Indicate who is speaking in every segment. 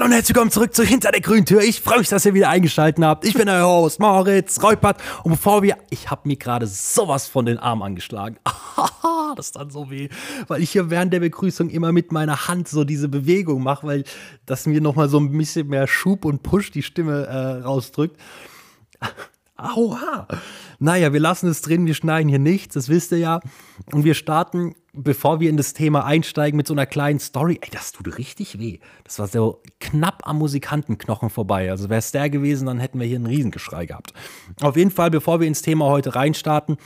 Speaker 1: Hallo und herzlich willkommen zurück zu Hinter der grünen Tür. Ich freue mich, dass ihr wieder eingeschaltet habt. Ich bin euer Host Moritz Reupert. Und bevor wir, ich habe mir gerade sowas von den Arm angeschlagen. das ist dann so weh, weil ich hier während der Begrüßung immer mit meiner Hand so diese Bewegung mache, weil das mir nochmal so ein bisschen mehr Schub und Push die Stimme äh, rausdrückt. Aua. Naja, wir lassen es drin, wir schneiden hier nichts, das wisst ihr ja. Und wir starten, bevor wir in das Thema einsteigen, mit so einer kleinen Story. Ey, das tut richtig weh. Das war so knapp am Musikantenknochen vorbei. Also wäre es der gewesen, dann hätten wir hier einen Riesengeschrei gehabt. Auf jeden Fall, bevor wir ins Thema heute reinstarten,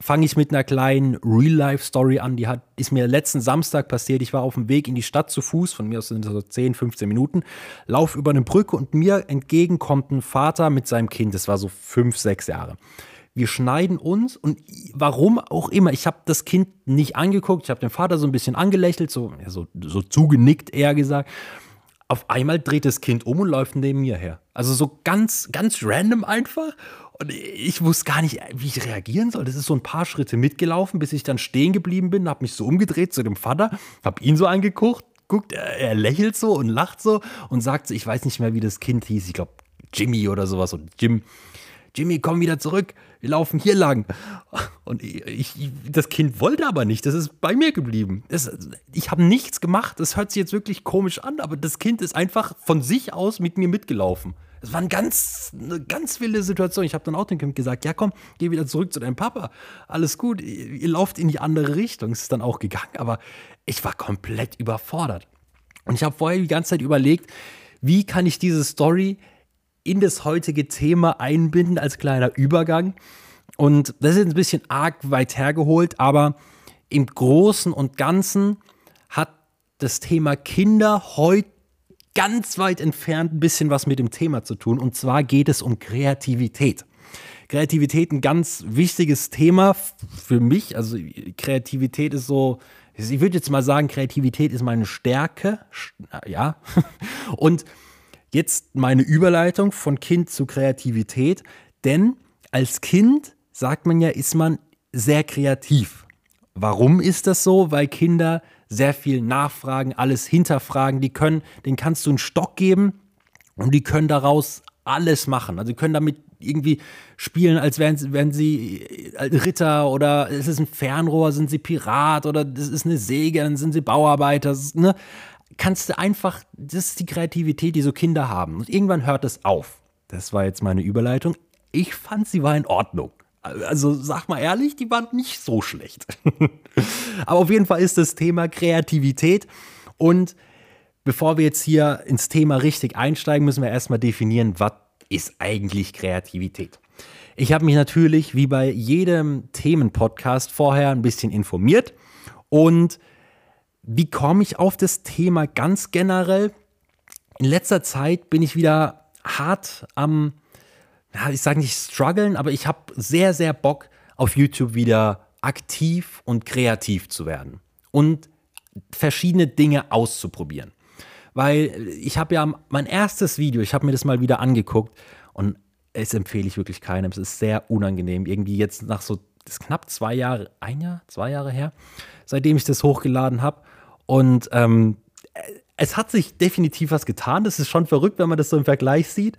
Speaker 1: fange ich mit einer kleinen Real-Life-Story an. Die hat, ist mir letzten Samstag passiert. Ich war auf dem Weg in die Stadt zu Fuß, von mir aus sind das so 10, 15 Minuten, lauf über eine Brücke und mir entgegen kommt ein Vater mit seinem Kind. Das war so fünf, sechs Jahre. Wir schneiden uns und warum auch immer, ich habe das Kind nicht angeguckt, ich habe den Vater so ein bisschen angelächelt, so, ja, so, so zugenickt, eher gesagt. Auf einmal dreht das Kind um und läuft neben mir her. Also so ganz, ganz random einfach. Und ich wusste gar nicht, wie ich reagieren soll. Das ist so ein paar Schritte mitgelaufen, bis ich dann stehen geblieben bin, habe mich so umgedreht zu dem Vater, habe ihn so angeguckt, guckt, er, lächelt so und lacht so und sagt so, ich weiß nicht mehr, wie das Kind hieß, ich glaube Jimmy oder sowas und Jim. Jimmy, komm wieder zurück, wir laufen hier lang. Und ich, ich, das Kind wollte aber nicht, das ist bei mir geblieben. Das, ich habe nichts gemacht, das hört sich jetzt wirklich komisch an, aber das Kind ist einfach von sich aus mit mir mitgelaufen. Es war eine ganz, eine ganz wilde Situation. Ich habe dann auch dem Kind gesagt, ja komm, geh wieder zurück zu deinem Papa. Alles gut, ihr, ihr lauft in die andere Richtung. Es ist dann auch gegangen, aber ich war komplett überfordert. Und ich habe vorher die ganze Zeit überlegt, wie kann ich diese Story in das heutige Thema einbinden als kleiner Übergang. Und das ist ein bisschen arg weit hergeholt, aber im Großen und Ganzen hat das Thema Kinder heute ganz weit entfernt ein bisschen was mit dem Thema zu tun. Und zwar geht es um Kreativität. Kreativität ein ganz wichtiges Thema für mich. Also Kreativität ist so, ich würde jetzt mal sagen, Kreativität ist meine Stärke. Ja. Und jetzt meine Überleitung von Kind zu Kreativität. Denn als Kind, sagt man ja, ist man sehr kreativ. Warum ist das so? Weil Kinder sehr viel nachfragen, alles hinterfragen. Die können, den kannst du einen Stock geben und die können daraus alles machen. Also die können damit irgendwie spielen, als wären, wären sie äh, Ritter oder es ist ein Fernrohr, sind sie Pirat oder das ist eine Säge, dann sind sie Bauarbeiter. Ne? Kannst du einfach, das ist die Kreativität, die so Kinder haben. Und irgendwann hört es auf. Das war jetzt meine Überleitung. Ich fand, sie war in Ordnung. Also sag mal ehrlich, die waren nicht so schlecht. Aber auf jeden Fall ist das Thema Kreativität. Und bevor wir jetzt hier ins Thema richtig einsteigen, müssen wir erstmal definieren, was ist eigentlich Kreativität. Ich habe mich natürlich, wie bei jedem Themenpodcast, vorher ein bisschen informiert. Und wie komme ich auf das Thema ganz generell? In letzter Zeit bin ich wieder hart am ich sage nicht strugglen, aber ich habe sehr, sehr Bock, auf YouTube wieder aktiv und kreativ zu werden und verschiedene Dinge auszuprobieren. Weil ich habe ja mein erstes Video, ich habe mir das mal wieder angeguckt und es empfehle ich wirklich keinem. Es ist sehr unangenehm. Irgendwie jetzt nach so, das ist knapp zwei Jahre, ein Jahr, zwei Jahre her, seitdem ich das hochgeladen habe. Und ähm, es hat sich definitiv was getan. Das ist schon verrückt, wenn man das so im Vergleich sieht.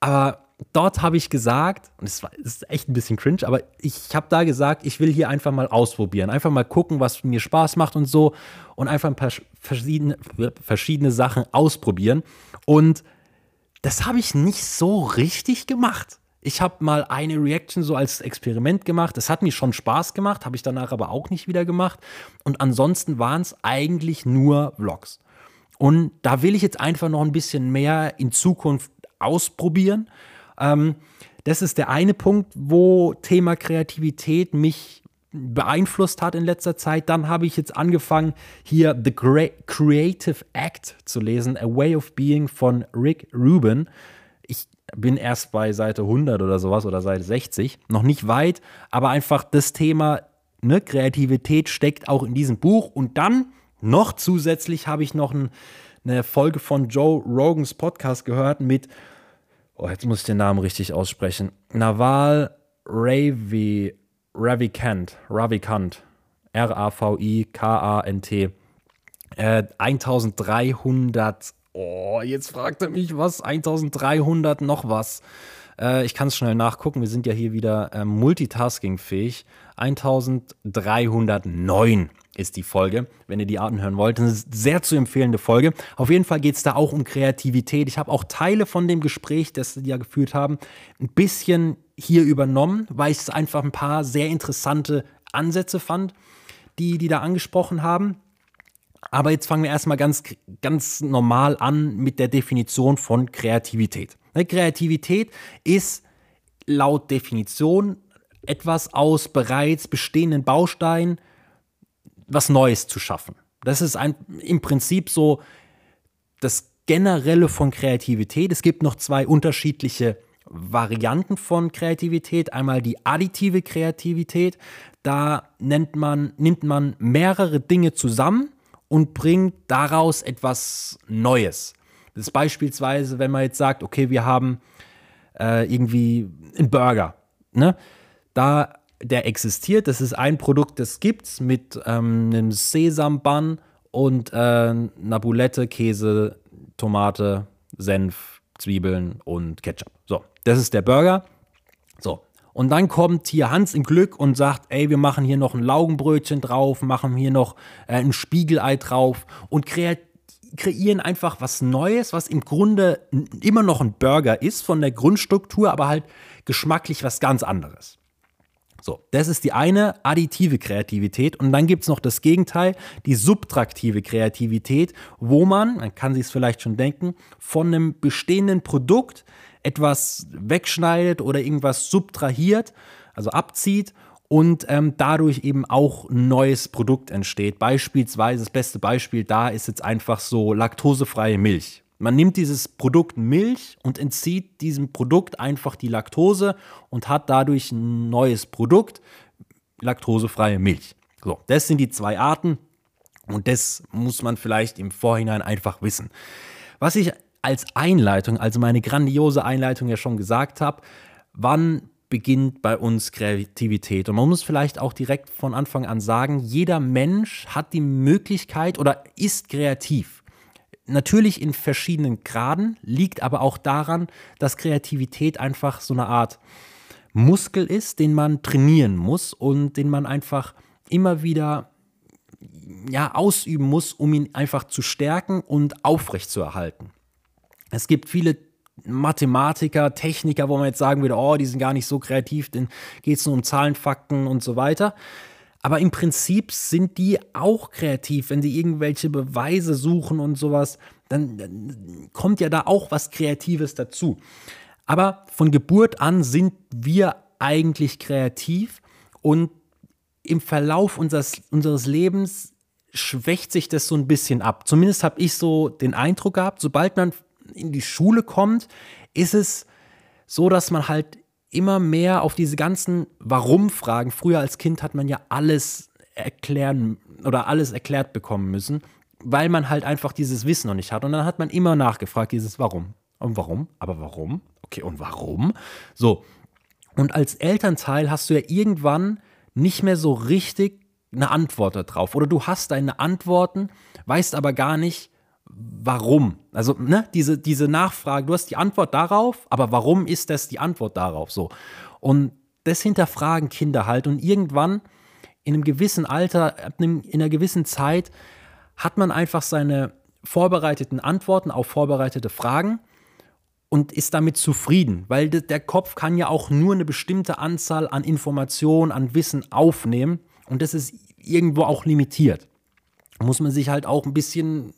Speaker 1: Aber dort habe ich gesagt, und es ist echt ein bisschen cringe, aber ich habe da gesagt, ich will hier einfach mal ausprobieren, einfach mal gucken, was mir Spaß macht und so und einfach ein paar verschiedene, verschiedene Sachen ausprobieren. Und das habe ich nicht so richtig gemacht. Ich habe mal eine Reaction so als Experiment gemacht. Das hat mir schon Spaß gemacht, habe ich danach aber auch nicht wieder gemacht. Und ansonsten waren es eigentlich nur Vlogs. Und da will ich jetzt einfach noch ein bisschen mehr in Zukunft ausprobieren. Ähm, das ist der eine Punkt, wo Thema Kreativität mich beeinflusst hat in letzter Zeit. Dann habe ich jetzt angefangen, hier The Creative Act zu lesen, A Way of Being von Rick Rubin. Bin erst bei Seite 100 oder sowas oder Seite 60, noch nicht weit, aber einfach das Thema ne, Kreativität steckt auch in diesem Buch. Und dann noch zusätzlich habe ich noch ein, eine Folge von Joe Rogans Podcast gehört mit oh, jetzt muss ich den Namen richtig aussprechen. Naval Ravi, Ravikant, Ravikant, R-A-V-I-K-A-N-T. Äh, 1300 Oh, jetzt fragt er mich was. 1300 noch was. Äh, ich kann es schnell nachgucken. Wir sind ja hier wieder äh, multitaskingfähig. 1309 ist die Folge, wenn ihr die Arten hören wollt. Das ist eine sehr zu empfehlende Folge. Auf jeden Fall geht es da auch um Kreativität. Ich habe auch Teile von dem Gespräch, das die ja geführt haben, ein bisschen hier übernommen, weil ich es einfach ein paar sehr interessante Ansätze fand, die die da angesprochen haben. Aber jetzt fangen wir erstmal ganz, ganz normal an mit der Definition von Kreativität. Ne, Kreativität ist laut Definition etwas aus bereits bestehenden Bausteinen was Neues zu schaffen. Das ist ein, im Prinzip so das Generelle von Kreativität. Es gibt noch zwei unterschiedliche Varianten von Kreativität. Einmal die additive Kreativität. Da nennt man, nimmt man mehrere Dinge zusammen und bringt daraus etwas Neues. Das ist beispielsweise, wenn man jetzt sagt, okay, wir haben äh, irgendwie einen Burger. Ne? Da der existiert. Das ist ein Produkt, das gibt's mit ähm, einem Sesambun und äh, einer Boulette, Käse, Tomate, Senf, Zwiebeln und Ketchup. So, das ist der Burger. So. Und dann kommt hier Hans im Glück und sagt, ey, wir machen hier noch ein Laugenbrötchen drauf, machen hier noch äh, ein Spiegelei drauf und kre kreieren einfach was Neues, was im Grunde immer noch ein Burger ist von der Grundstruktur, aber halt geschmacklich was ganz anderes. So, das ist die eine additive Kreativität. Und dann gibt es noch das Gegenteil, die subtraktive Kreativität, wo man, man kann sich es vielleicht schon denken, von einem bestehenden Produkt etwas wegschneidet oder irgendwas subtrahiert, also abzieht und ähm, dadurch eben auch ein neues Produkt entsteht. Beispielsweise, das beste Beispiel da ist jetzt einfach so laktosefreie Milch. Man nimmt dieses Produkt Milch und entzieht diesem Produkt einfach die Laktose und hat dadurch ein neues Produkt, laktosefreie Milch. So, das sind die zwei Arten und das muss man vielleicht im Vorhinein einfach wissen. Was ich als Einleitung, also meine grandiose Einleitung ja schon gesagt habe, wann beginnt bei uns Kreativität? Und man muss vielleicht auch direkt von Anfang an sagen, jeder Mensch hat die Möglichkeit oder ist kreativ. Natürlich in verschiedenen Graden, liegt aber auch daran, dass Kreativität einfach so eine Art Muskel ist, den man trainieren muss und den man einfach immer wieder ja, ausüben muss, um ihn einfach zu stärken und aufrechtzuerhalten. Es gibt viele Mathematiker, Techniker, wo man jetzt sagen würde, oh, die sind gar nicht so kreativ, denn geht es nur um Zahlen, Fakten und so weiter. Aber im Prinzip sind die auch kreativ, wenn sie irgendwelche Beweise suchen und sowas, dann, dann kommt ja da auch was Kreatives dazu. Aber von Geburt an sind wir eigentlich kreativ und im Verlauf unseres, unseres Lebens schwächt sich das so ein bisschen ab. Zumindest habe ich so den Eindruck gehabt, sobald man in die Schule kommt, ist es so, dass man halt immer mehr auf diese ganzen Warum-Fragen. Früher als Kind hat man ja alles erklären oder alles erklärt bekommen müssen, weil man halt einfach dieses Wissen noch nicht hat. Und dann hat man immer nachgefragt, dieses Warum. Und warum? Aber warum? Okay, und warum? So. Und als Elternteil hast du ja irgendwann nicht mehr so richtig eine Antwort darauf. Oder du hast deine Antworten, weißt aber gar nicht, warum? Also, ne, diese, diese Nachfrage, du hast die Antwort darauf, aber warum ist das die Antwort darauf so? Und das hinterfragen Kinder halt und irgendwann in einem gewissen Alter, in einer gewissen Zeit hat man einfach seine vorbereiteten Antworten auf vorbereitete Fragen und ist damit zufrieden, weil der Kopf kann ja auch nur eine bestimmte Anzahl an Informationen, an Wissen aufnehmen und das ist irgendwo auch limitiert. Muss man sich halt auch ein bisschen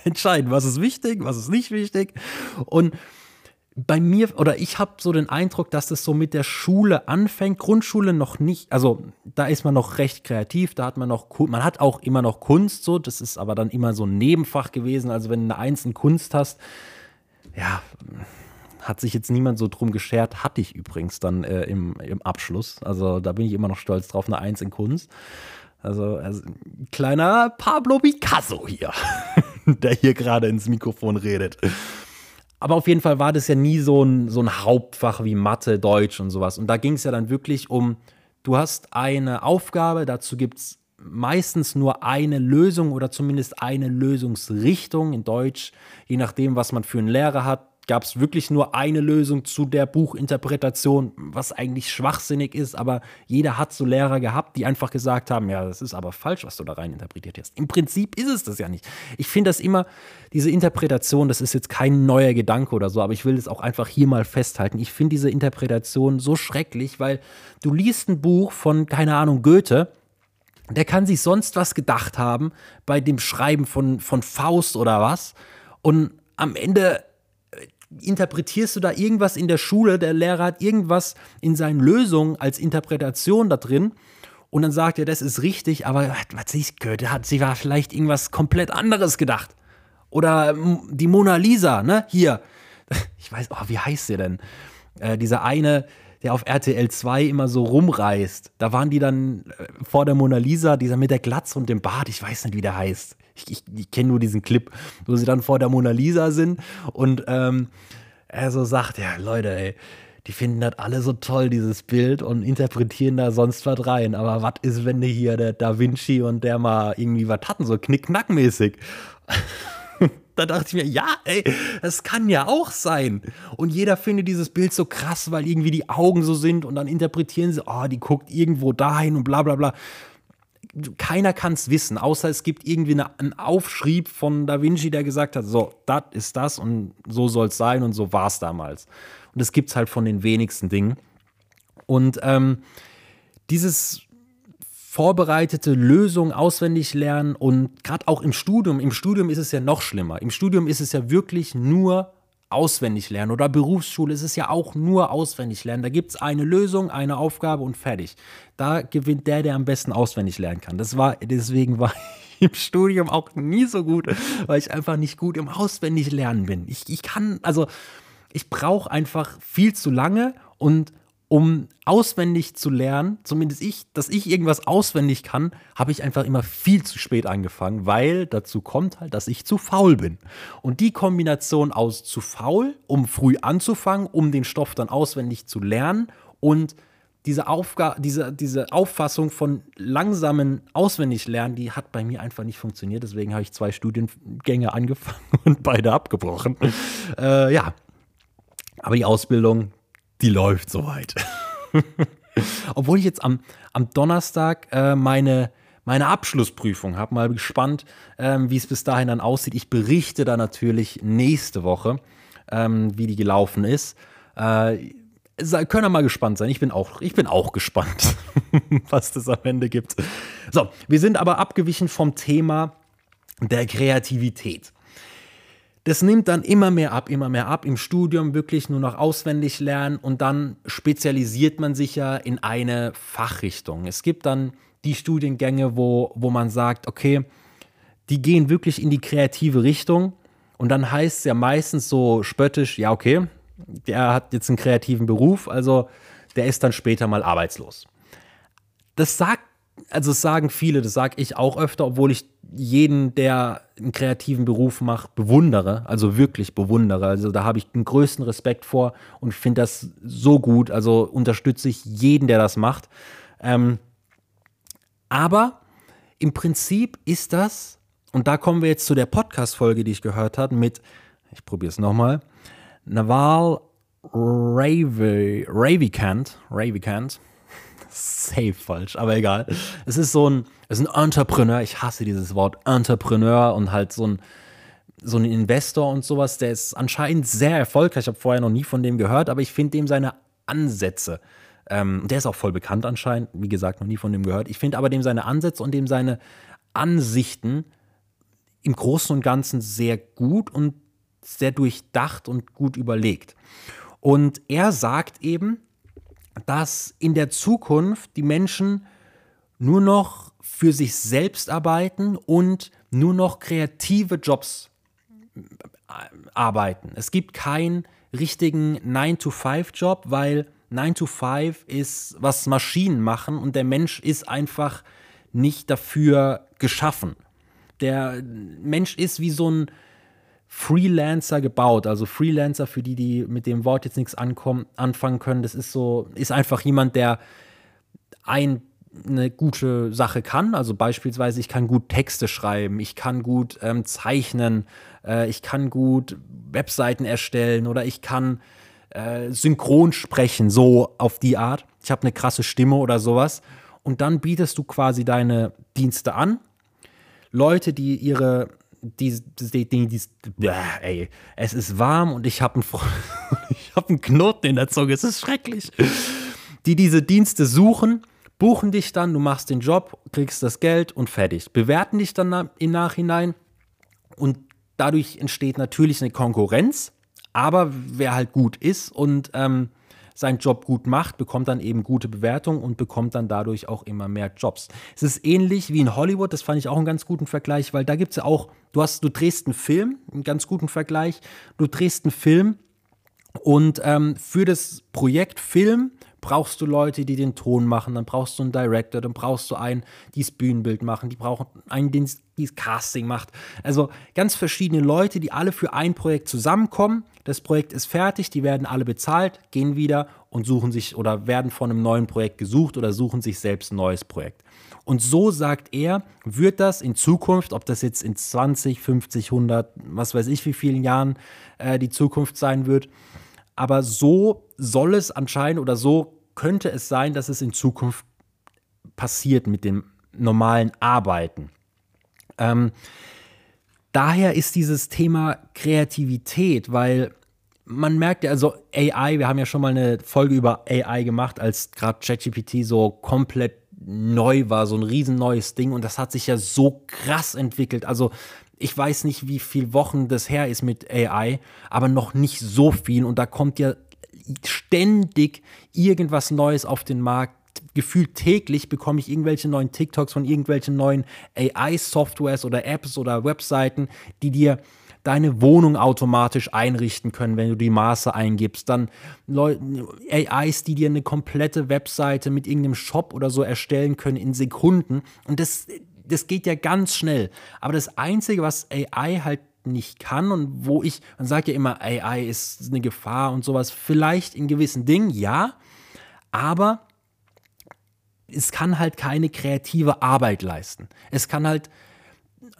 Speaker 1: entscheiden, was ist wichtig, was ist nicht wichtig. Und bei mir oder ich habe so den Eindruck, dass das so mit der Schule anfängt. Grundschule noch nicht, also da ist man noch recht kreativ, da hat man noch, man hat auch immer noch Kunst, so, das ist aber dann immer so ein Nebenfach gewesen. Also wenn du eine Eins in Kunst hast, ja, hat sich jetzt niemand so drum geschert, hatte ich übrigens dann äh, im, im Abschluss. Also da bin ich immer noch stolz drauf, eine Eins in Kunst. Also, also ein kleiner Pablo Picasso hier, der hier gerade ins Mikrofon redet. Aber auf jeden Fall war das ja nie so ein, so ein Hauptfach wie Mathe, Deutsch und sowas. Und da ging es ja dann wirklich um, du hast eine Aufgabe, dazu gibt es meistens nur eine Lösung oder zumindest eine Lösungsrichtung in Deutsch, je nachdem, was man für einen Lehrer hat gab es wirklich nur eine Lösung zu der Buchinterpretation, was eigentlich schwachsinnig ist, aber jeder hat so Lehrer gehabt, die einfach gesagt haben, ja, das ist aber falsch, was du da rein interpretiert hast. Im Prinzip ist es das ja nicht. Ich finde das immer, diese Interpretation, das ist jetzt kein neuer Gedanke oder so, aber ich will das auch einfach hier mal festhalten. Ich finde diese Interpretation so schrecklich, weil du liest ein Buch von, keine Ahnung, Goethe, der kann sich sonst was gedacht haben bei dem Schreiben von, von Faust oder was. Und am Ende interpretierst du da irgendwas in der Schule, der Lehrer hat irgendwas in seinen Lösungen als Interpretation da drin und dann sagt er, das ist richtig, aber was ich gehört, hat sie war vielleicht irgendwas komplett anderes gedacht. Oder die Mona Lisa, ne? Hier. Ich weiß, oh, wie heißt der denn? Äh, dieser eine, der auf RTL 2 immer so rumreist. Da waren die dann äh, vor der Mona Lisa, dieser mit der Glatze und dem Bart, ich weiß nicht, wie der heißt ich, ich, kenne nur diesen Clip, wo sie dann vor der Mona Lisa sind und ähm, er so sagt, ja, Leute, ey, die finden das alle so toll, dieses Bild, und interpretieren da sonst was rein. Aber was ist, wenn du hier der Da Vinci und der mal irgendwie was hatten, so knickknackmäßig? da dachte ich mir, ja, ey, das kann ja auch sein. Und jeder findet dieses Bild so krass, weil irgendwie die Augen so sind und dann interpretieren sie, oh, die guckt irgendwo dahin und bla bla bla keiner kann es wissen, außer es gibt irgendwie eine, einen Aufschrieb von Da Vinci, der gesagt hat, so, das ist das und so soll es sein und so war es damals. Und das gibt es halt von den wenigsten Dingen. Und ähm, dieses vorbereitete Lösung auswendig lernen und gerade auch im Studium, im Studium ist es ja noch schlimmer. Im Studium ist es ja wirklich nur auswendig lernen oder Berufsschule ist es ja auch nur auswendig lernen. Da gibt es eine Lösung, eine Aufgabe und fertig. Da gewinnt der, der am besten auswendig lernen kann. Das war, deswegen war ich im Studium auch nie so gut, weil ich einfach nicht gut im auswendig lernen bin. Ich, ich kann, also ich brauche einfach viel zu lange und um auswendig zu lernen, zumindest ich, dass ich irgendwas auswendig kann, habe ich einfach immer viel zu spät angefangen, weil dazu kommt halt, dass ich zu faul bin. Und die Kombination aus zu faul, um früh anzufangen, um den Stoff dann auswendig zu lernen und diese, Aufgabe, diese, diese Auffassung von langsamen Auswendiglernen, die hat bei mir einfach nicht funktioniert. Deswegen habe ich zwei Studiengänge angefangen und beide abgebrochen. Äh, ja, aber die Ausbildung, die läuft soweit. Obwohl ich jetzt am, am Donnerstag äh, meine, meine Abschlussprüfung habe. Mal gespannt, ähm, wie es bis dahin dann aussieht. Ich berichte da natürlich nächste Woche, ähm, wie die gelaufen ist. Äh, können wir mal gespannt sein. Ich bin auch, ich bin auch gespannt, was das am Ende gibt. So, wir sind aber abgewichen vom Thema der Kreativität das nimmt dann immer mehr ab, immer mehr ab. Im Studium wirklich nur noch auswendig lernen und dann spezialisiert man sich ja in eine Fachrichtung. Es gibt dann die Studiengänge, wo, wo man sagt, okay, die gehen wirklich in die kreative Richtung und dann heißt es ja meistens so spöttisch, ja, okay, der hat jetzt einen kreativen Beruf, also der ist dann später mal arbeitslos. Das sagt also das sagen viele, das sage ich auch öfter, obwohl ich jeden, der einen kreativen Beruf macht, bewundere, also wirklich bewundere. Also da habe ich den größten Respekt vor und finde das so gut. Also unterstütze ich jeden, der das macht. Ähm, aber im Prinzip ist das, und da kommen wir jetzt zu der Podcast-Folge, die ich gehört habe, mit, ich probiere es nochmal, Naval Ravikant, Ravikant, safe falsch, aber egal. Es ist so ein, es ist ein Entrepreneur, ich hasse dieses Wort, Entrepreneur und halt so ein, so ein Investor und sowas, der ist anscheinend sehr erfolgreich. Ich habe vorher noch nie von dem gehört, aber ich finde dem seine Ansätze, ähm, der ist auch voll bekannt anscheinend, wie gesagt, noch nie von dem gehört. Ich finde aber dem seine Ansätze und dem seine Ansichten im Großen und Ganzen sehr gut und sehr durchdacht und gut überlegt. Und er sagt eben, dass in der Zukunft die Menschen nur noch für sich selbst arbeiten und nur noch kreative Jobs äh, arbeiten. Es gibt keinen richtigen 9-to-5-Job, weil 9-to-5 ist, was Maschinen machen und der Mensch ist einfach nicht dafür geschaffen. Der Mensch ist wie so ein Freelancer gebaut. Also Freelancer, für die, die mit dem Wort jetzt nichts ankommen, anfangen können, das ist so, ist einfach jemand, der ein eine gute Sache kann. Also beispielsweise, ich kann gut Texte schreiben, ich kann gut ähm, zeichnen, äh, ich kann gut Webseiten erstellen oder ich kann äh, synchron sprechen, so auf die Art. Ich habe eine krasse Stimme oder sowas. Und dann bietest du quasi deine Dienste an. Leute, die ihre die, die, die, die, ey, es ist warm und ich habe einen, hab einen Knoten in der Zunge, es ist schrecklich. Die diese Dienste suchen, buchen dich dann, du machst den Job, kriegst das Geld und fertig. Bewerten dich dann im Nachhinein und dadurch entsteht natürlich eine Konkurrenz, aber wer halt gut ist und ähm, seinen Job gut macht, bekommt dann eben gute Bewertungen und bekommt dann dadurch auch immer mehr Jobs. Es ist ähnlich wie in Hollywood, das fand ich auch einen ganz guten Vergleich, weil da gibt es ja auch, du hast, du drehst einen Film, einen ganz guten Vergleich, du drehst einen Film und ähm, für das Projekt Film brauchst du Leute, die den Ton machen, dann brauchst du einen Director, dann brauchst du einen, die das Bühnenbild machen, die brauchen einen, der das Casting macht. Also ganz verschiedene Leute, die alle für ein Projekt zusammenkommen. Das Projekt ist fertig, die werden alle bezahlt, gehen wieder und suchen sich oder werden von einem neuen Projekt gesucht oder suchen sich selbst ein neues Projekt. Und so sagt er, wird das in Zukunft, ob das jetzt in 20, 50, 100, was weiß ich wie vielen Jahren äh, die Zukunft sein wird, aber so soll es anscheinend oder so könnte es sein, dass es in Zukunft passiert mit dem normalen Arbeiten. Ähm, daher ist dieses Thema Kreativität, weil man merkt ja, also AI, wir haben ja schon mal eine Folge über AI gemacht, als gerade ChatGPT so komplett neu war, so ein riesen neues Ding und das hat sich ja so krass entwickelt. Also ich weiß nicht, wie viele Wochen das her ist mit AI, aber noch nicht so viel. Und da kommt ja ständig irgendwas Neues auf den Markt. Gefühlt täglich bekomme ich irgendwelche neuen TikToks von irgendwelchen neuen AI-Softwares oder Apps oder Webseiten, die dir deine Wohnung automatisch einrichten können, wenn du die Maße eingibst. Dann AIs, die dir eine komplette Webseite mit irgendeinem Shop oder so erstellen können in Sekunden. Und das, das geht ja ganz schnell. Aber das Einzige, was AI halt nicht kann und wo ich, man sagt ja immer, AI ist eine Gefahr und sowas, vielleicht in gewissen Dingen, ja, aber es kann halt keine kreative Arbeit leisten. Es kann halt,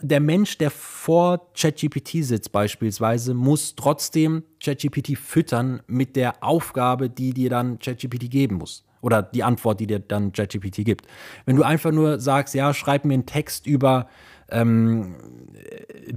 Speaker 1: der Mensch, der vor ChatGPT sitzt beispielsweise, muss trotzdem ChatGPT füttern mit der Aufgabe, die dir dann ChatGPT geben muss oder die Antwort, die dir dann ChatGPT gibt. Wenn du einfach nur sagst, ja, schreib mir einen Text über ähm,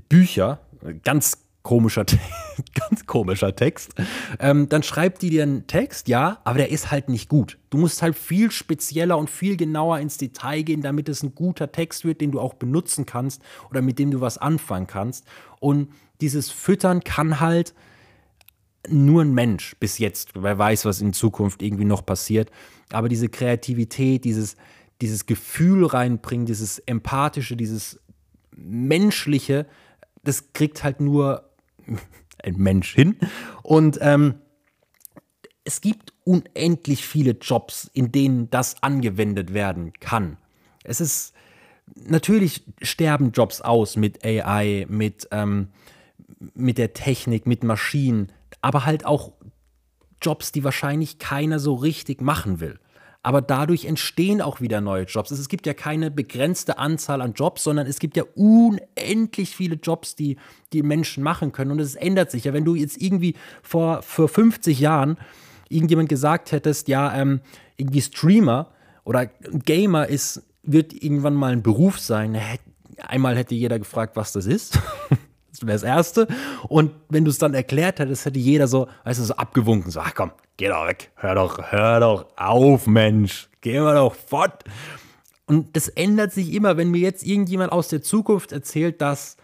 Speaker 1: Bücher, ganz komischer, ganz komischer Text, ähm, dann schreibt die dir einen Text, ja, aber der ist halt nicht gut. Du musst halt viel spezieller und viel genauer ins Detail gehen, damit es ein guter Text wird, den du auch benutzen kannst oder mit dem du was anfangen kannst. Und dieses Füttern kann halt nur ein Mensch bis jetzt. Wer weiß, was in Zukunft irgendwie noch passiert. Aber diese Kreativität, dieses, dieses Gefühl reinbringen, dieses Empathische, dieses Menschliche, das kriegt halt nur ein Mensch hin. Und ähm, es gibt unendlich viele Jobs, in denen das angewendet werden kann. Es ist natürlich sterben Jobs aus mit AI, mit, ähm, mit der Technik, mit Maschinen aber halt auch Jobs, die wahrscheinlich keiner so richtig machen will. Aber dadurch entstehen auch wieder neue Jobs. Es gibt ja keine begrenzte Anzahl an Jobs, sondern es gibt ja unendlich viele Jobs, die die Menschen machen können. Und es ändert sich ja. Wenn du jetzt irgendwie vor, vor 50 Jahren irgendjemand gesagt hättest, ja, ähm, irgendwie Streamer oder Gamer ist, wird irgendwann mal ein Beruf sein. Einmal hätte jeder gefragt, was das ist. Wäre das Erste. Und wenn du es dann erklärt hättest, hätte jeder so, weißt du, so abgewunken, so, ach komm, geh doch weg, hör doch, hör doch auf, Mensch, geh mal doch fort. Und das ändert sich immer, wenn mir jetzt irgendjemand aus der Zukunft erzählt, dass,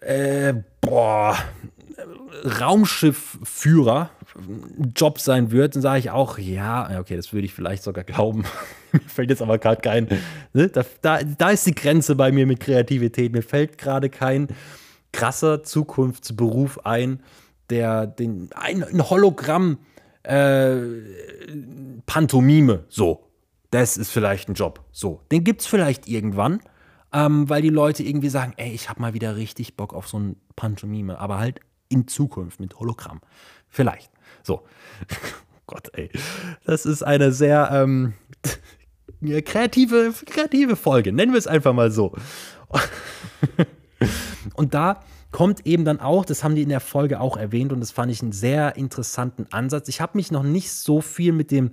Speaker 1: äh, boah, Raumschiffführer Job sein wird, dann sage ich auch, ja, okay, das würde ich vielleicht sogar glauben. mir fällt jetzt aber gerade kein, ne? da, da, da ist die Grenze bei mir mit Kreativität. Mir fällt gerade kein krasser Zukunftsberuf ein, der den, ein, ein Hologramm, äh, Pantomime, so. Das ist vielleicht ein Job. So, den gibt es vielleicht irgendwann, ähm, weil die Leute irgendwie sagen, ey, ich habe mal wieder richtig Bock auf so ein Pantomime, aber halt in Zukunft mit Hologramm. Vielleicht. So. Gott, ey. Das ist eine sehr ähm, kreative, kreative Folge, nennen wir es einfach mal so. Und da kommt eben dann auch, das haben die in der Folge auch erwähnt und das fand ich einen sehr interessanten Ansatz. Ich habe mich noch nicht so viel mit dem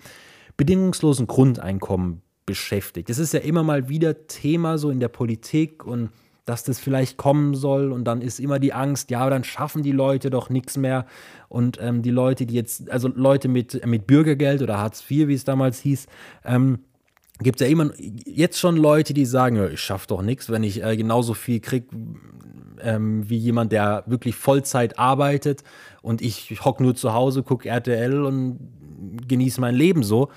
Speaker 1: bedingungslosen Grundeinkommen beschäftigt. Das ist ja immer mal wieder Thema so in der Politik und dass das vielleicht kommen soll und dann ist immer die Angst, ja, dann schaffen die Leute doch nichts mehr und ähm, die Leute, die jetzt, also Leute mit, mit Bürgergeld oder Hartz IV, wie es damals hieß, ähm, gibt es ja immer jetzt schon Leute, die sagen, ich schaffe doch nichts, wenn ich äh, genauso viel kriege ähm, wie jemand, der wirklich Vollzeit arbeitet und ich hocke nur zu Hause, gucke RTL und genieße mein Leben so,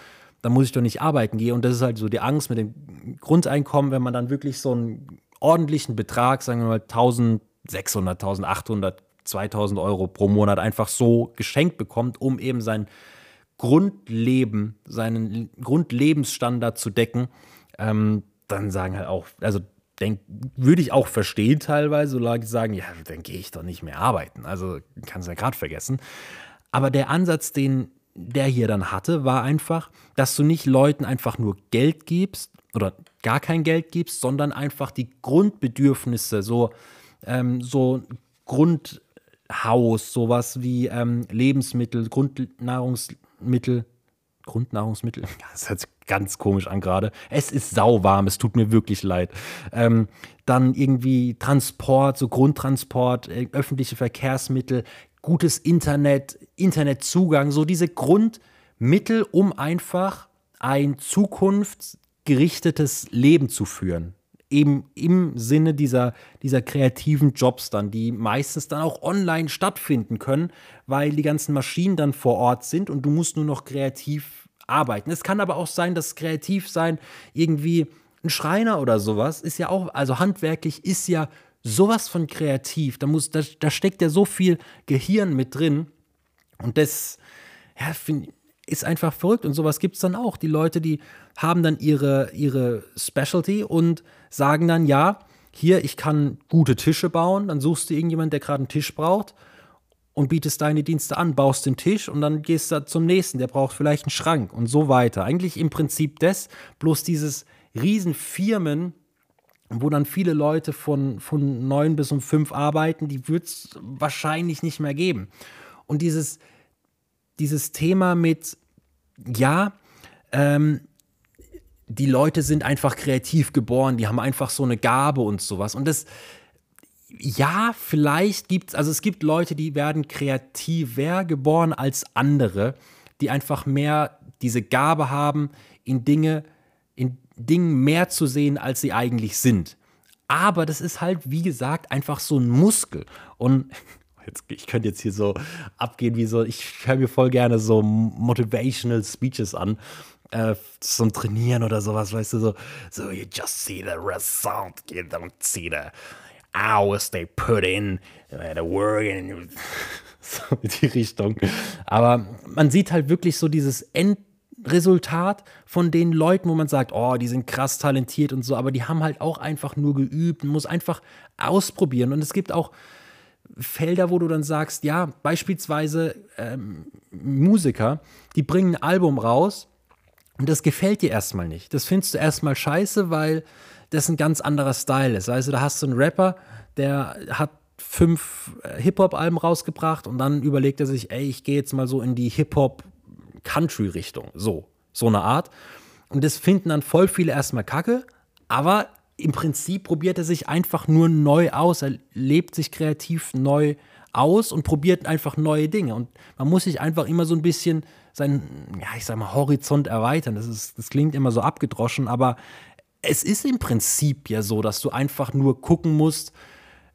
Speaker 1: dann muss ich doch nicht arbeiten gehen. Und das ist halt so die Angst mit dem Grundeinkommen, wenn man dann wirklich so einen ordentlichen Betrag, sagen wir mal 1600, 1800, 2000 Euro pro Monat einfach so geschenkt bekommt, um eben sein Grundleben, seinen Grundlebensstandard zu decken, ähm, dann sagen halt auch, also würde ich auch verstehen teilweise, so Leute sagen, ja, dann gehe ich doch nicht mehr arbeiten. Also kannst du ja gerade vergessen. Aber der Ansatz, den der hier dann hatte, war einfach, dass du nicht Leuten einfach nur Geld gibst oder gar kein Geld gibst, sondern einfach die Grundbedürfnisse, so, ähm, so Grundhaus, sowas wie ähm, Lebensmittel, Grundnahrungsmittel, Grundnahrungsmittel, das hört sich ganz komisch an gerade. Es ist sauwarm, es tut mir wirklich leid. Ähm, dann irgendwie Transport, so Grundtransport, äh, öffentliche Verkehrsmittel, gutes Internet, Internetzugang, so diese Grundmittel, um einfach ein zukunftsgerichtetes Leben zu führen. Eben im Sinne dieser, dieser kreativen Jobs dann, die meistens dann auch online stattfinden können, weil die ganzen Maschinen dann vor Ort sind und du musst nur noch kreativ arbeiten. Es kann aber auch sein, dass kreativ sein irgendwie ein Schreiner oder sowas ist ja auch, also handwerklich ist ja sowas von kreativ. Da, muss, da, da steckt ja so viel Gehirn mit drin. Und das ja, find, ist einfach verrückt. Und sowas gibt es dann auch. Die Leute, die haben dann ihre, ihre Specialty und sagen dann, ja, hier, ich kann gute Tische bauen. Dann suchst du irgendjemanden, der gerade einen Tisch braucht und bietest deine Dienste an, baust den Tisch und dann gehst du zum nächsten, der braucht vielleicht einen Schrank und so weiter. Eigentlich im Prinzip das, bloß dieses Riesenfirmen, wo dann viele Leute von, von neun bis um fünf arbeiten, die wird es wahrscheinlich nicht mehr geben. Und dieses, dieses Thema mit, ja, ähm, die Leute sind einfach kreativ geboren, die haben einfach so eine Gabe und sowas. Und das, ja, vielleicht gibt es, also es gibt Leute, die werden kreativer geboren als andere, die einfach mehr diese Gabe haben, in Dinge, in Dingen mehr zu sehen, als sie eigentlich sind. Aber das ist halt, wie gesagt, einfach so ein Muskel. Und jetzt, ich könnte jetzt hier so abgehen, wie so, ich höre mir voll gerne so motivational Speeches an. Äh, zum Trainieren oder sowas, weißt du, so, so, you just see the result, you don't see the hours they put in, the work, and so in die Richtung. Aber man sieht halt wirklich so dieses End Resultat von den Leuten, wo man sagt, oh, die sind krass talentiert und so, aber die haben halt auch einfach nur geübt, man muss einfach ausprobieren. Und es gibt auch Felder, wo du dann sagst, ja, beispielsweise ähm, Musiker, die bringen ein Album raus und das gefällt dir erstmal nicht. Das findest du erstmal scheiße, weil das ein ganz anderer Style ist. Also da hast du einen Rapper, der hat fünf äh, Hip-Hop-Alben rausgebracht und dann überlegt er sich, ey, ich gehe jetzt mal so in die Hip-Hop- Country-Richtung. So, so eine Art. Und das finden dann voll viele erstmal kacke, aber im Prinzip probiert er sich einfach nur neu aus. Er lebt sich kreativ neu aus und probiert einfach neue Dinge. Und man muss sich einfach immer so ein bisschen seinen, ja, ich sag mal, Horizont erweitern. Das, ist, das klingt immer so abgedroschen, aber es ist im Prinzip ja so, dass du einfach nur gucken musst,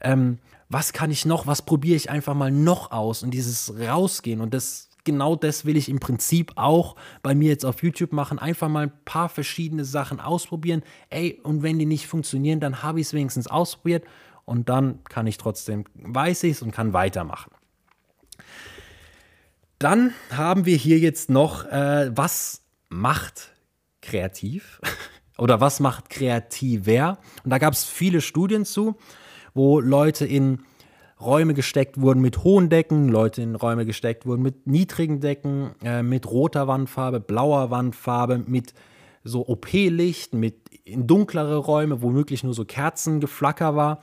Speaker 1: ähm, was kann ich noch, was probiere ich einfach mal noch aus und dieses Rausgehen und das genau das will ich im Prinzip auch bei mir jetzt auf YouTube machen. Einfach mal ein paar verschiedene Sachen ausprobieren. Ey, und wenn die nicht funktionieren, dann habe ich es wenigstens ausprobiert und dann kann ich trotzdem, weiß ich es und kann weitermachen. Dann haben wir hier jetzt noch, äh, was macht kreativ oder was macht kreativer? Und da gab es viele Studien zu, wo Leute in Räume gesteckt wurden mit hohen Decken, Leute in Räume gesteckt wurden mit niedrigen Decken, äh, mit roter Wandfarbe, blauer Wandfarbe, mit so OP-Licht mit in dunklere Räume, wo möglich nur so Kerzengeflacker war.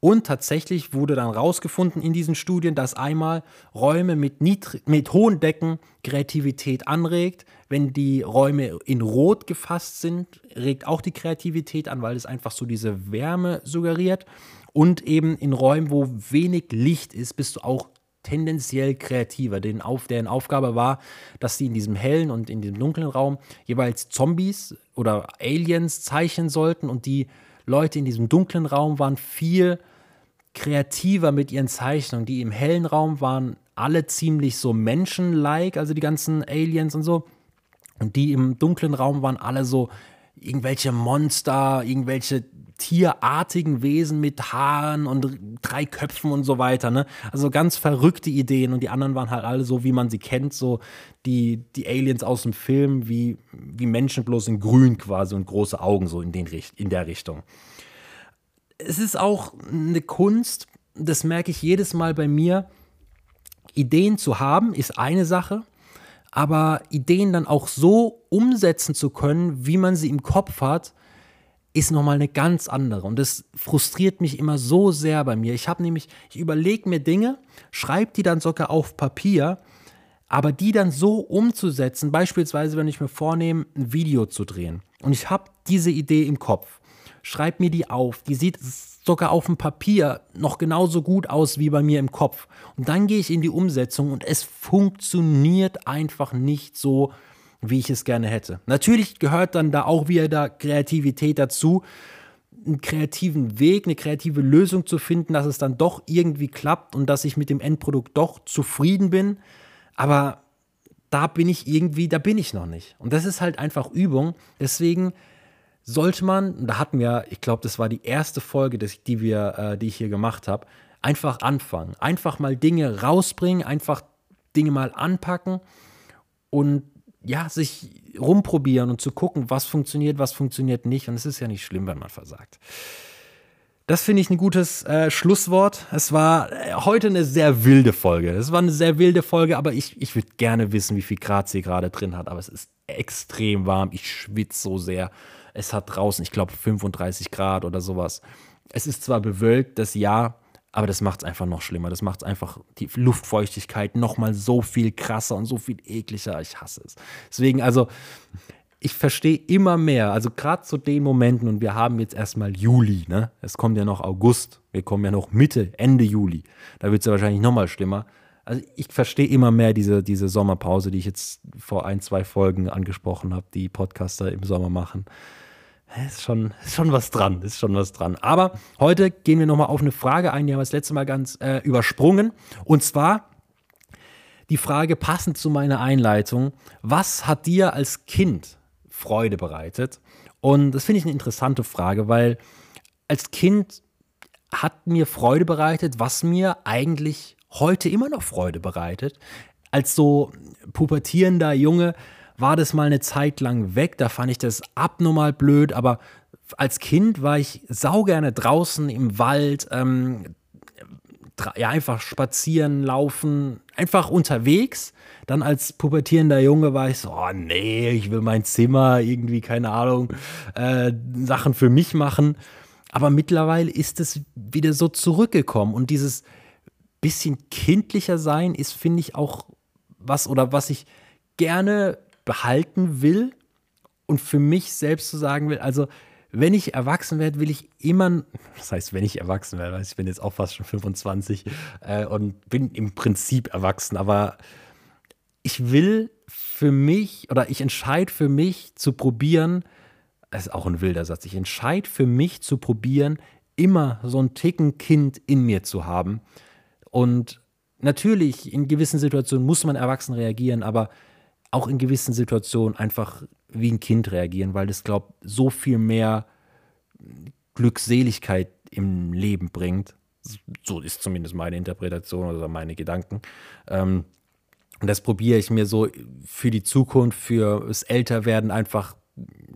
Speaker 1: Und tatsächlich wurde dann rausgefunden in diesen Studien, dass einmal Räume mit, mit hohen Decken Kreativität anregt. Wenn die Räume in Rot gefasst sind, regt auch die Kreativität an, weil es einfach so diese Wärme suggeriert. Und eben in Räumen, wo wenig Licht ist, bist du auch tendenziell kreativer. Den auf, deren Aufgabe war, dass sie in diesem hellen und in diesem dunklen Raum jeweils Zombies oder Aliens zeichnen sollten und die Leute in diesem dunklen Raum waren viel kreativer mit ihren Zeichnungen. Die im hellen Raum waren alle ziemlich so menschenlike, also die ganzen Aliens und so. Und die im dunklen Raum waren alle so irgendwelche Monster, irgendwelche tierartigen Wesen mit Haaren und drei Köpfen und so weiter. Ne? Also ganz verrückte Ideen und die anderen waren halt alle so, wie man sie kennt, so die, die Aliens aus dem Film, wie, wie Menschen bloß in grün quasi und große Augen so in, den, in der Richtung es ist auch eine Kunst, das merke ich jedes Mal bei mir. Ideen zu haben ist eine Sache, aber Ideen dann auch so umsetzen zu können, wie man sie im Kopf hat, ist nochmal eine ganz andere. Und das frustriert mich immer so sehr bei mir. Ich habe nämlich, ich überlege mir Dinge, schreibe die dann sogar auf Papier, aber die dann so umzusetzen, beispielsweise, wenn ich mir vornehme, ein Video zu drehen und ich habe diese Idee im Kopf schreib mir die auf. Die sieht sogar auf dem Papier noch genauso gut aus wie bei mir im Kopf. Und dann gehe ich in die Umsetzung und es funktioniert einfach nicht so, wie ich es gerne hätte. Natürlich gehört dann da auch wieder Kreativität dazu, einen kreativen Weg, eine kreative Lösung zu finden, dass es dann doch irgendwie klappt und dass ich mit dem Endprodukt doch zufrieden bin. Aber da bin ich irgendwie, da bin ich noch nicht. Und das ist halt einfach Übung. Deswegen sollte man, da hatten wir, ich glaube, das war die erste Folge, die, wir, äh, die ich hier gemacht habe, einfach anfangen. Einfach mal Dinge rausbringen, einfach Dinge mal anpacken und ja, sich rumprobieren und zu gucken, was funktioniert, was funktioniert nicht. Und es ist ja nicht schlimm, wenn man versagt. Das finde ich ein gutes äh, Schlusswort. Es war äh, heute eine sehr wilde Folge. Es war eine sehr wilde Folge, aber ich, ich würde gerne wissen, wie viel Grad sie gerade drin hat. Aber es ist extrem warm. Ich schwitze so sehr. Es hat draußen, ich glaube, 35 Grad oder sowas. Es ist zwar bewölkt, das Jahr, aber das macht es einfach noch schlimmer. Das macht einfach die Luftfeuchtigkeit noch mal so viel krasser und so viel ekliger. Ich hasse es. Deswegen, also, ich verstehe immer mehr, also gerade zu den Momenten, und wir haben jetzt erstmal Juli, ne? Es kommt ja noch August, wir kommen ja noch Mitte, Ende Juli. Da wird es ja wahrscheinlich noch mal schlimmer. Also ich verstehe immer mehr diese, diese Sommerpause, die ich jetzt vor ein, zwei Folgen angesprochen habe, die Podcaster im Sommer machen. Ist schon, ist schon was dran, ist schon was dran. Aber heute gehen wir nochmal auf eine Frage ein, die haben wir das letzte Mal ganz äh, übersprungen. Und zwar die Frage passend zu meiner Einleitung: Was hat dir als Kind Freude bereitet? Und das finde ich eine interessante Frage, weil als Kind hat mir Freude bereitet, was mir eigentlich heute immer noch Freude bereitet. Als so pubertierender Junge war das mal eine Zeit lang weg. Da fand ich das abnormal blöd, aber als Kind war ich saugerne draußen im Wald, ähm, ja, einfach spazieren, laufen, einfach unterwegs. Dann als pubertierender Junge war ich so, oh nee, ich will mein Zimmer, irgendwie, keine Ahnung, äh, Sachen für mich machen. Aber mittlerweile ist es wieder so zurückgekommen und dieses bisschen kindlicher sein ist, finde ich, auch was oder was ich gerne behalten will und für mich selbst zu sagen will, also wenn ich erwachsen werde, will ich immer, das heißt, wenn ich erwachsen werde, ich bin jetzt auch fast schon 25 äh, und bin im Prinzip erwachsen, aber ich will für mich oder ich entscheide für mich zu probieren, das ist auch ein wilder Satz, ich entscheide für mich zu probieren, immer so ein Ticken Kind in mir zu haben. Und natürlich, in gewissen Situationen muss man erwachsen reagieren, aber auch in gewissen Situationen einfach wie ein Kind reagieren, weil das, glaube ich, so viel mehr Glückseligkeit im Leben bringt. So ist zumindest meine Interpretation oder meine Gedanken. Ähm, und das probiere ich mir so für die Zukunft, für das Älterwerden einfach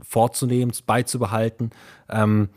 Speaker 1: vorzunehmen, beizubehalten. Ähm,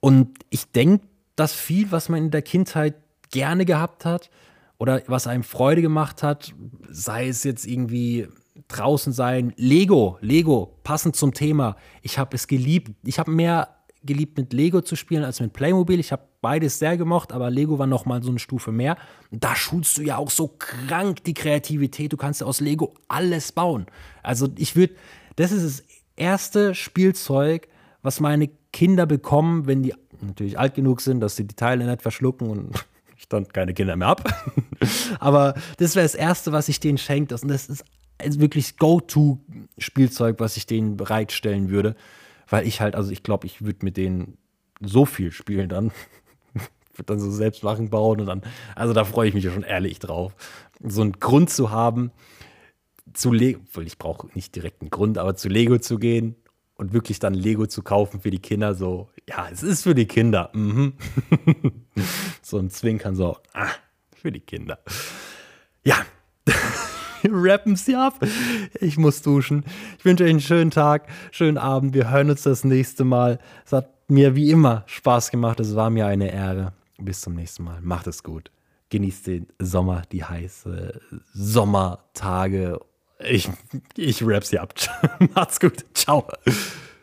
Speaker 1: und ich denke, dass viel, was man in der Kindheit gerne gehabt hat oder was einem Freude gemacht hat, sei es jetzt irgendwie draußen sein. Lego, Lego, passend zum Thema. Ich habe es geliebt. Ich habe mehr geliebt, mit Lego zu spielen als mit Playmobil. Ich habe beides sehr gemocht, aber Lego war noch mal so eine Stufe mehr. Da schulst du ja auch so krank die Kreativität. Du kannst ja aus Lego alles bauen. Also ich würde, das ist das erste Spielzeug, was meine Kinder bekommen, wenn die natürlich alt genug sind, dass sie die Teile nicht verschlucken und ich dann keine Kinder mehr habe. aber das wäre das erste, was ich denen schenkt. Und das ist wirklich Go-To-Spielzeug, was ich denen bereitstellen würde weil ich halt, also ich glaube, ich würde mit denen so viel spielen dann. würde dann so selbst Sachen bauen und dann, also da freue ich mich ja schon ehrlich drauf. So einen Grund zu haben, zu Lego, weil ich brauche nicht direkt einen Grund, aber zu Lego zu gehen und wirklich dann Lego zu kaufen für die Kinder, so, ja, es ist für die Kinder. Mhm. so ein Zwinkern, so, ah, für die Kinder. Ja. rappen sie ab. Ich muss duschen. Ich wünsche euch einen schönen Tag, schönen Abend. Wir hören uns das nächste Mal. Es hat mir wie immer Spaß gemacht. Es war mir eine Ehre. Bis zum nächsten Mal. Macht es gut. Genießt den Sommer, die heiße Sommertage. Ich, ich rap sie ab. Macht's gut. Ciao.